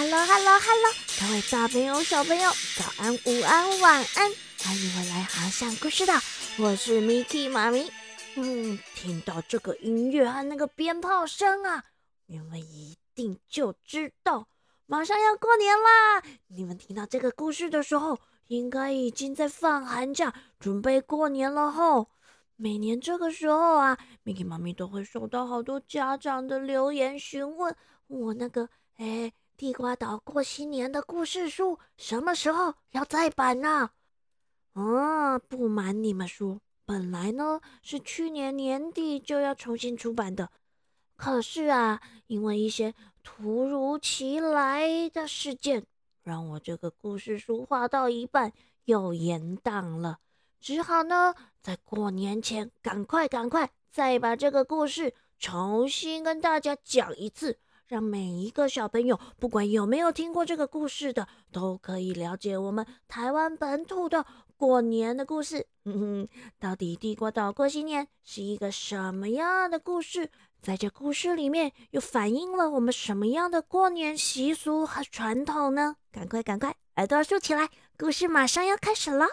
Hello，Hello，Hello，各位大朋友、小朋友，早安、午安、晚安，欢迎回来航向故事岛，我是 Miki 妈咪。嗯，听到这个音乐和那个鞭炮声啊，你们一定就知道马上要过年啦。你们听到这个故事的时候，应该已经在放寒假，准备过年了吼。每年这个时候啊，Miki 妈咪都会收到好多家长的留言询问我那个哎。地瓜岛过新年的故事书什么时候要再版呢？啊，不瞒你们说，本来呢是去年年底就要重新出版的，可是啊，因为一些突如其来的事件，让我这个故事书画到一半又延档了，只好呢在过年前赶快赶快再把这个故事重新跟大家讲一次。让每一个小朋友，不管有没有听过这个故事的，都可以了解我们台湾本土的过年的故事。嗯哼，到底地瓜岛过新年是一个什么样的故事？在这故事里面又反映了我们什么样的过年习俗和传统呢？赶快赶快，耳朵竖起来，故事马上要开始了。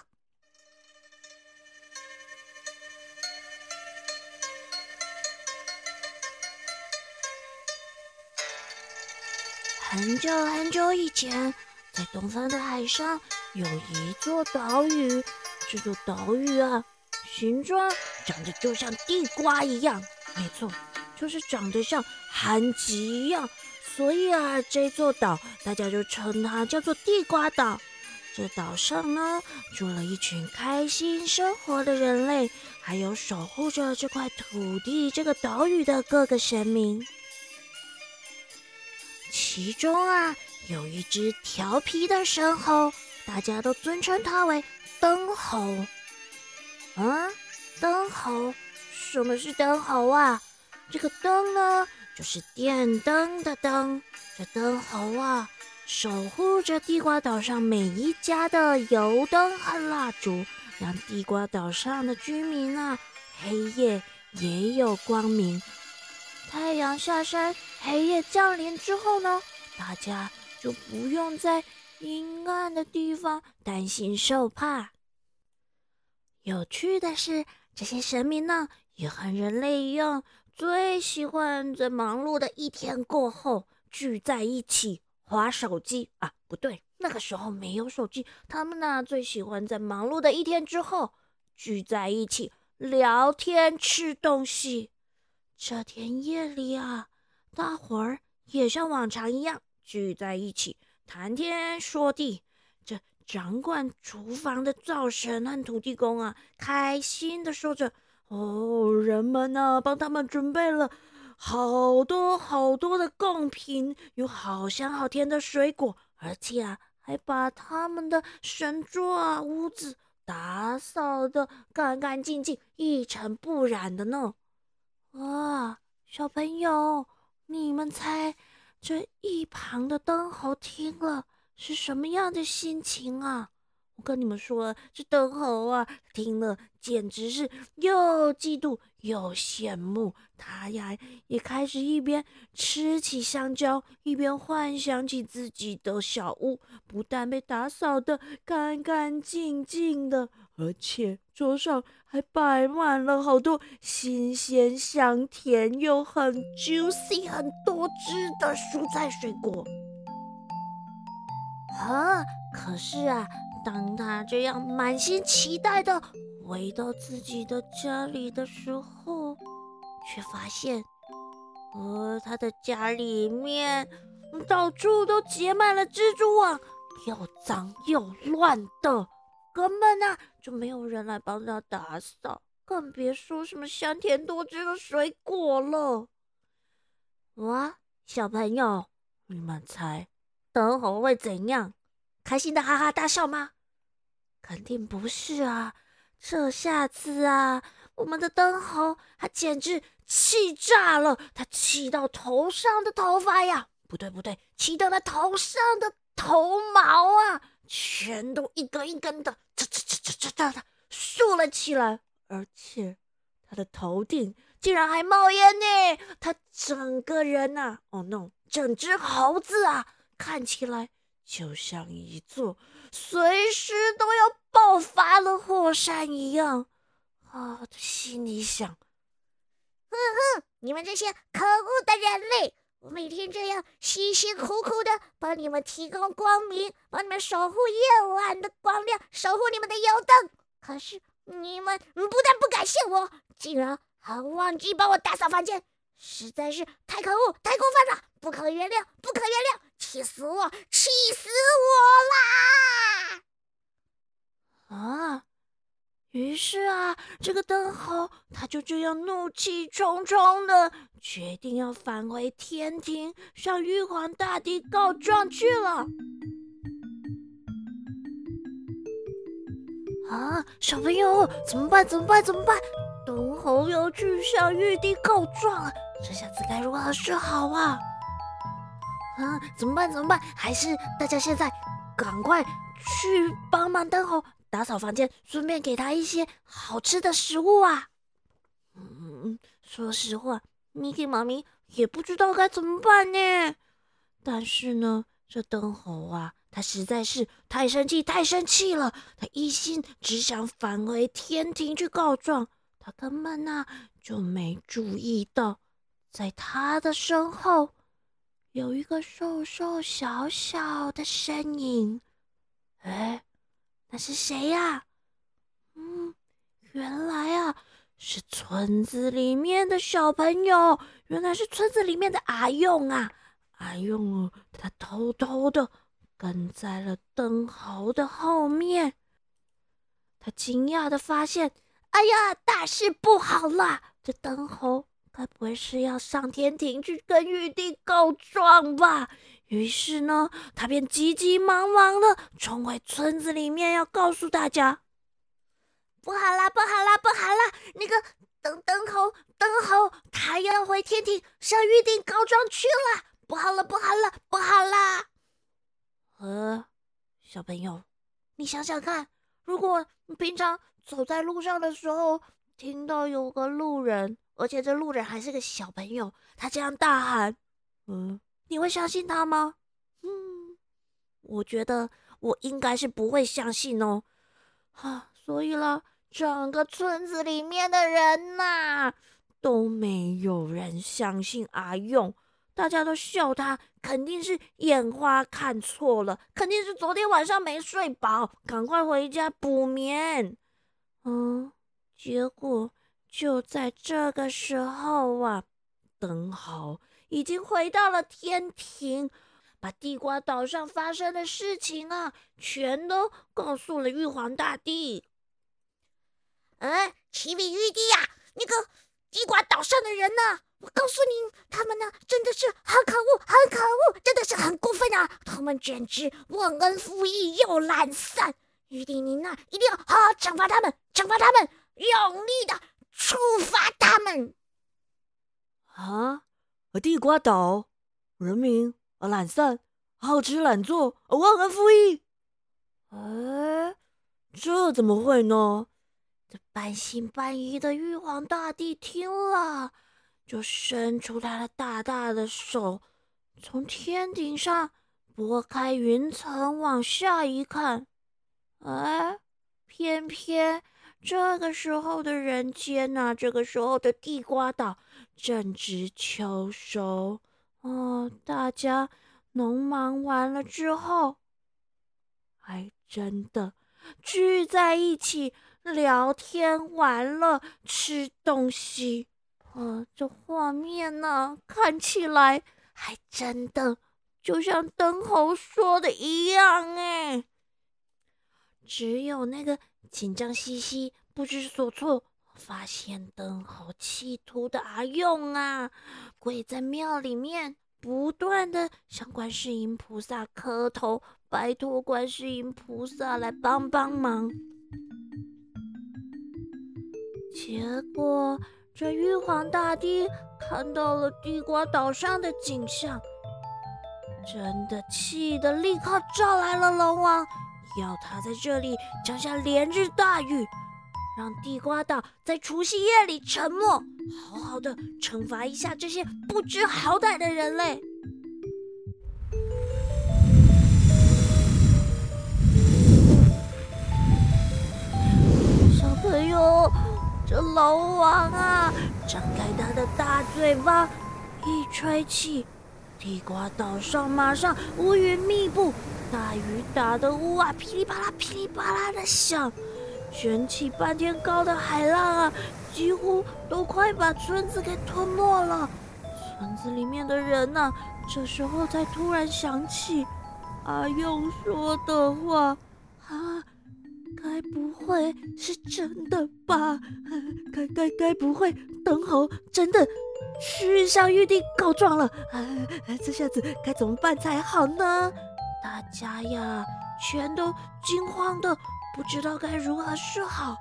很久很久以前，在东方的海上有一座岛屿。这座岛屿啊，形状长得就像地瓜一样，没错，就是长得像韩吉一样。所以啊，这座岛大家就称它叫做地瓜岛。这岛上呢，住了一群开心生活的人类，还有守护着这块土地、这个岛屿的各个神明。其中啊，有一只调皮的神猴，大家都尊称它为灯猴。啊，灯猴，什么是灯猴啊？这个灯呢，就是电灯的灯。这灯猴啊，守护着地瓜岛上每一家的油灯和蜡烛，让地瓜岛上的居民啊，黑夜也有光明。太阳下山，黑夜降临之后呢，大家就不用在阴暗的地方担心受怕。有趣的是，这些神明呢，也和人类一样，最喜欢在忙碌的一天过后聚在一起划手机啊。不对，那个时候没有手机，他们呢最喜欢在忙碌的一天之后聚在一起聊天、吃东西。这天夜里啊，大伙儿也像往常一样聚在一起谈天说地。这掌管厨房的灶神和土地公啊，开心的说着：“哦，人们呢，帮他们准备了好多好多的贡品，有好香好甜的水果，而且啊，还把他们的神桌啊、屋子打扫的干干净净、一尘不染的呢。”哇，小朋友，你们猜这一旁的灯猴听了是什么样的心情啊？我跟你们说，这灯猴啊，听了简直是又嫉妒又羡慕。他呀，也开始一边吃起香蕉，一边幻想起自己的小屋，不但被打扫的干干净净的，而且桌上还摆满了好多新鲜、香甜又很 juicy、很多汁的蔬菜水果。啊，可是啊。当他这样满心期待的回到自己的家里的时候，却发现，呃，他的家里面到处都结满了蜘蛛网，又脏又乱的，根本啊就没有人来帮他打扫，更别说什么香甜多汁的水果了。哇，小朋友，你们猜等会会怎样？开心的哈哈大笑吗？肯定不是啊！这下子啊，我们的灯猴他简直气炸了，他气到头上的头发呀，不对不对，气到他头上的头毛啊，全都一根一根的，嚓嚓嚓嚓嚓嚓的竖了起来，而且他的头顶竟然还冒烟呢！他整个人呐，哦 no，整只猴子啊，看起来就像一座随时都要爆发的火山一样。啊，他心里想：哼哼，你们这些可恶的人类！我每天这样辛辛苦苦的帮你们提供光明，帮你们守护夜晚的光亮，守护你们的油灯。可是你们不但不感谢我，竟然还忘记帮我打扫房间，实在是太可恶、太过分了，不可原谅，不可原谅！气死我，气死我啦！啊！于是啊，这个灯猴他就这样怒气冲冲的决定要返回天庭，向玉皇大帝告状去了。啊，小朋友，怎么办？怎么办？怎么办？灯猴要去向玉帝告状了，这下子该如何是好啊？啊，怎么办？怎么办？还是大家现在赶快去帮忙灯猴。打扫房间，顺便给他一些好吃的食物啊！嗯，说实话，Miki 妈咪也不知道该怎么办呢。但是呢，这灯猴啊，他实在是太生气，太生气了。他一心只想返回天庭去告状，他根本呐就没注意到，在他的身后有一个瘦瘦小小的身影。那是谁呀？嗯，原来啊是村子里面的小朋友，原来是村子里面的阿勇啊！阿勇哦，他偷偷的跟在了灯猴的后面。他惊讶的发现，哎呀，大事不好啦！这灯猴该不会是要上天庭去跟玉帝告状吧？于是呢，他便急急忙忙的冲回村子里面，要告诉大家：“不好啦，不好啦，不好啦！那个灯灯猴，灯猴，他要回天庭向玉帝告状去了！不好了，不好了，不好啦！”呃，小朋友，你想想看，如果你平常走在路上的时候，听到有个路人，而且这路人还是个小朋友，他这样大喊：“嗯。”你会相信他吗？嗯，我觉得我应该是不会相信哦。哈，所以啦，整个村子里面的人呐，都没有人相信阿勇，大家都笑他，肯定是眼花看错了，肯定是昨天晚上没睡饱，赶快回家补眠。嗯，结果就在这个时候啊，等好。已经回到了天庭，把地瓜岛上发生的事情啊，全都告诉了玉皇大帝。哎，启禀玉帝呀，那个地瓜岛上的人呢？我告诉你，他们呢真的是很可恶，很可恶，真的是很过分啊！他们简直忘恩负义又懒散。玉帝您呢，一定要好好惩罚他们，惩罚他们，用力的处罚他们。啊！地瓜岛人民而懒散，好吃懒做，而忘恩负义。哎，这怎么会呢？这半信半疑的玉皇大帝听了，就伸出他的大大的手，从天顶上拨开云层，往下一看，哎，偏偏这个时候的人间呐，这个时候的地瓜岛。正值秋收哦，大家农忙完了之后，还真的聚在一起聊天、玩乐、吃东西。啊，这画面呢，看起来还真的就像灯猴说的一样哎。只有那个紧张兮兮、不知所措。发现灯好企图的阿勇啊，跪在庙里面，不断的向观世音菩萨磕头，拜托观世音菩萨来帮帮忙。结果这玉皇大帝看到了地瓜岛上的景象，真的气得立刻召来了龙王，要他在这里降下连日大雨，让地瓜岛在除夕夜里沉默，好好的惩罚一下这些不知好歹的人类。小朋友，这老王啊，张开他的大嘴巴，一吹气。地瓜岛上马上乌云密布，大雨打得屋啊噼里啪啦噼里啪啦的响，卷起半天高的海浪啊，几乎都快把村子给吞没了。村子里面的人呐，这时候才突然想起阿用说的话啊。该不会是真的吧？该该该不会等候真的去向玉帝告状了？这下子该怎么办才好呢？大家呀，全都惊慌的不知道该如何是好。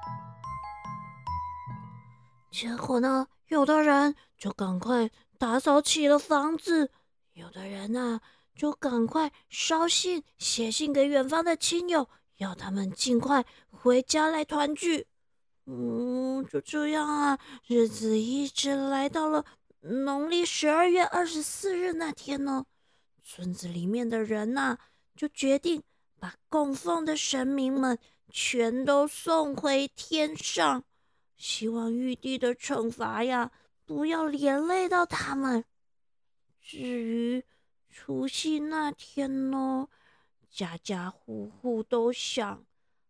结果呢，有的人就赶快打扫起了房子，有的人呢就赶快捎信写信给远方的亲友。要他们尽快回家来团聚。嗯，就这样啊，日子一直来到了农历十二月二十四日那天呢。村子里面的人呐，就决定把供奉的神明们全都送回天上，希望玉帝的惩罚呀，不要连累到他们。至于除夕那天呢？家家户户都想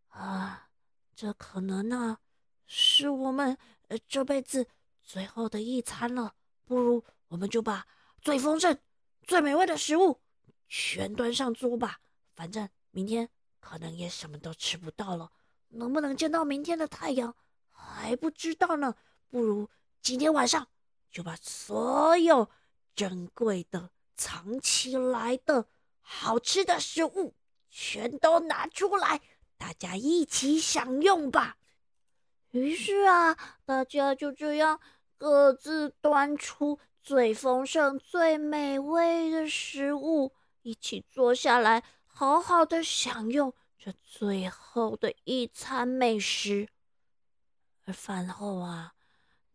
啊，这可能呢是我们呃这辈子最后的一餐了。不如我们就把最丰盛、最美味的食物全端上桌吧。反正明天可能也什么都吃不到了，能不能见到明天的太阳还不知道呢。不如今天晚上就把所有珍贵的、藏起来的。好吃的食物全都拿出来，大家一起享用吧。于是啊，大家就这样各自端出最丰盛、最美味的食物，一起坐下来，好好的享用这最后的一餐美食。而饭后啊，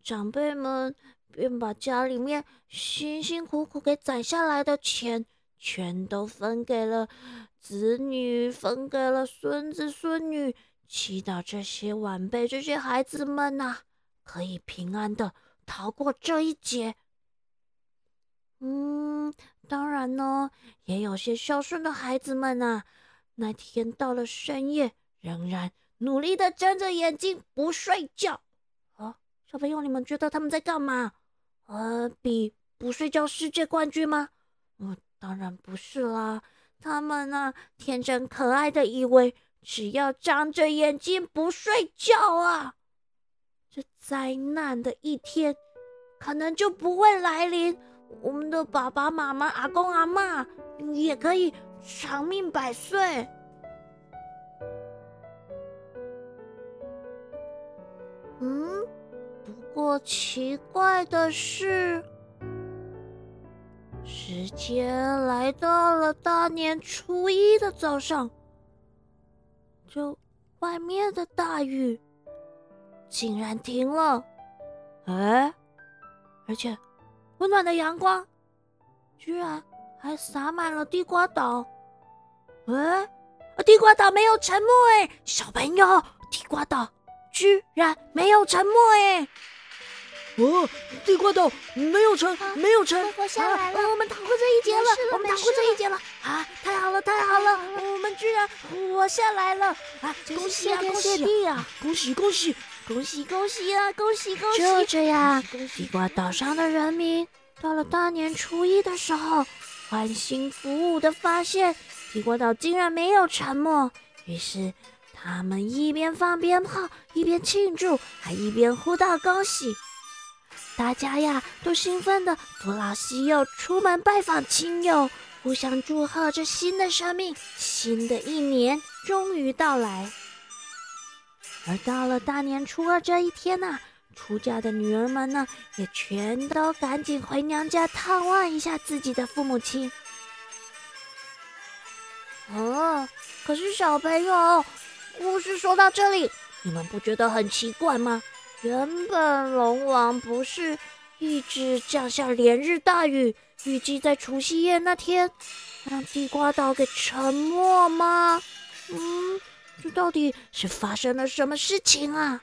长辈们便把家里面辛辛苦苦给攒下来的钱。全都分给了子女，分给了孙子孙女，祈祷这些晚辈、这些孩子们呐，可以平安的逃过这一劫。嗯，当然呢，也有些孝顺的孩子们呐，那天到了深夜，仍然努力的睁着眼睛不睡觉。啊，小朋友，你们觉得他们在干嘛？呃，比不睡觉世界冠军吗？嗯。当然不是啦，他们呢，天真可爱的以为，只要张着眼睛不睡觉啊，这灾难的一天可能就不会来临。我们的爸爸妈妈、阿公阿妈也可以长命百岁。嗯，不过奇怪的是。时间来到了大年初一的早上，就外面的大雨竟然停了，哎，而且温暖的阳光居然还洒满了地瓜岛，哎，地瓜岛没有沉没哎，小朋友，地瓜岛居然没有沉没哎。哦，地瓜岛没有沉，没有沉，活下来了，我们逃过这一劫了，我们逃过这一劫了啊！太好了，太好了，我们居然活下来了啊！恭喜啊，恭喜啊，恭喜恭喜，恭喜恭喜啊，恭喜恭喜！就这样，地瓜岛上的人民到了大年初一的时候，欢欣鼓舞的发现地瓜岛竟然没有沉没，于是他们一边放鞭炮，一边庆祝，还一边呼道恭喜。大家呀，都兴奋的扶老携幼出门拜访亲友，互相祝贺着新的生命，新的一年终于到来。而到了大年初二这一天呐，出嫁的女儿们呢，也全都赶紧回娘家探望一下自己的父母亲。哦，可是小朋友，故事说到这里，你们不觉得很奇怪吗？原本龙王不是一直降下连日大雨，预计在除夕夜那天让地瓜岛给沉没吗？嗯，这到底是发生了什么事情啊？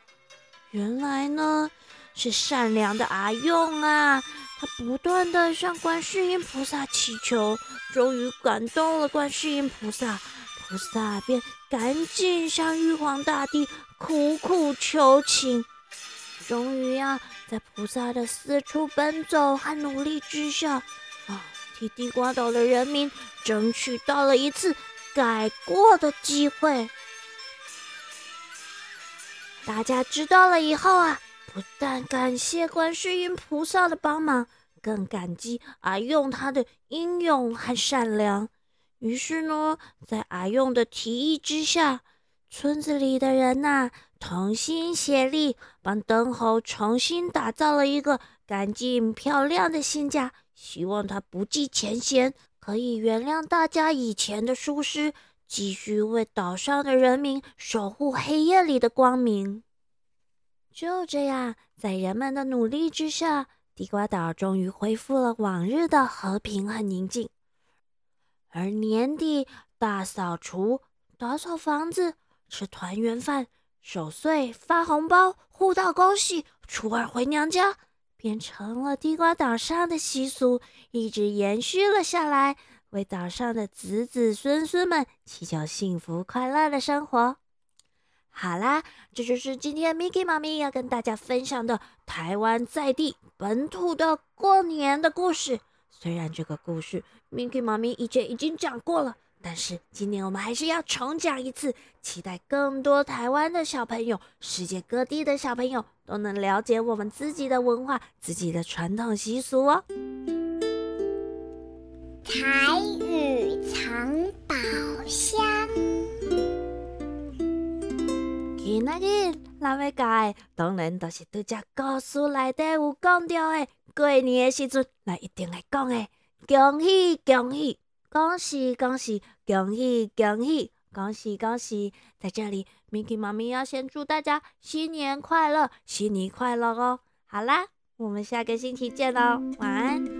原来呢是善良的阿用啊！他不断的向观世音菩萨祈求，终于感动了观世音菩萨，菩萨便赶紧向玉皇大帝苦苦求情。终于呀，在菩萨的四处奔走和努力之下，啊，替地瓜岛的人民争取到了一次改过的机会。大家知道了以后啊。不但感谢观世音菩萨的帮忙，更感激阿用他的英勇和善良。于是呢，在阿用的提议之下，村子里的人呐，同心协力，帮灯猴重新打造了一个干净漂亮的新家。希望他不计前嫌，可以原谅大家以前的疏失，继续为岛上的人民守护黑夜里的光明。就这样，在人们的努力之下，地瓜岛终于恢复了往日的和平和宁静。而年底大扫除、打扫房子、吃团圆饭、守岁、发红包、互道恭喜、初二回娘家，变成了地瓜岛上的习俗，一直延续了下来，为岛上的子子孙孙们祈求幸福快乐的生活。好啦，这就是今天 Miki 妈咪要跟大家分享的台湾在地本土的过年的故事。虽然这个故事 Miki 妈咪以前已经讲过了，但是今年我们还是要重讲一次，期待更多台湾的小朋友、世界各地的小朋友都能了解我们自己的文化、自己的传统习俗哦。台语藏宝箱。今日咱要讲的，当然都是拄只故事内底有讲到的。过年的时阵，咱一定会讲的。恭喜恭喜，恭喜恭喜，恭喜恭喜，恭喜恭喜！在这里，Miki 妈咪要先祝大家新年快乐，新年快乐哦！好啦，我们下个星期见喽，晚安。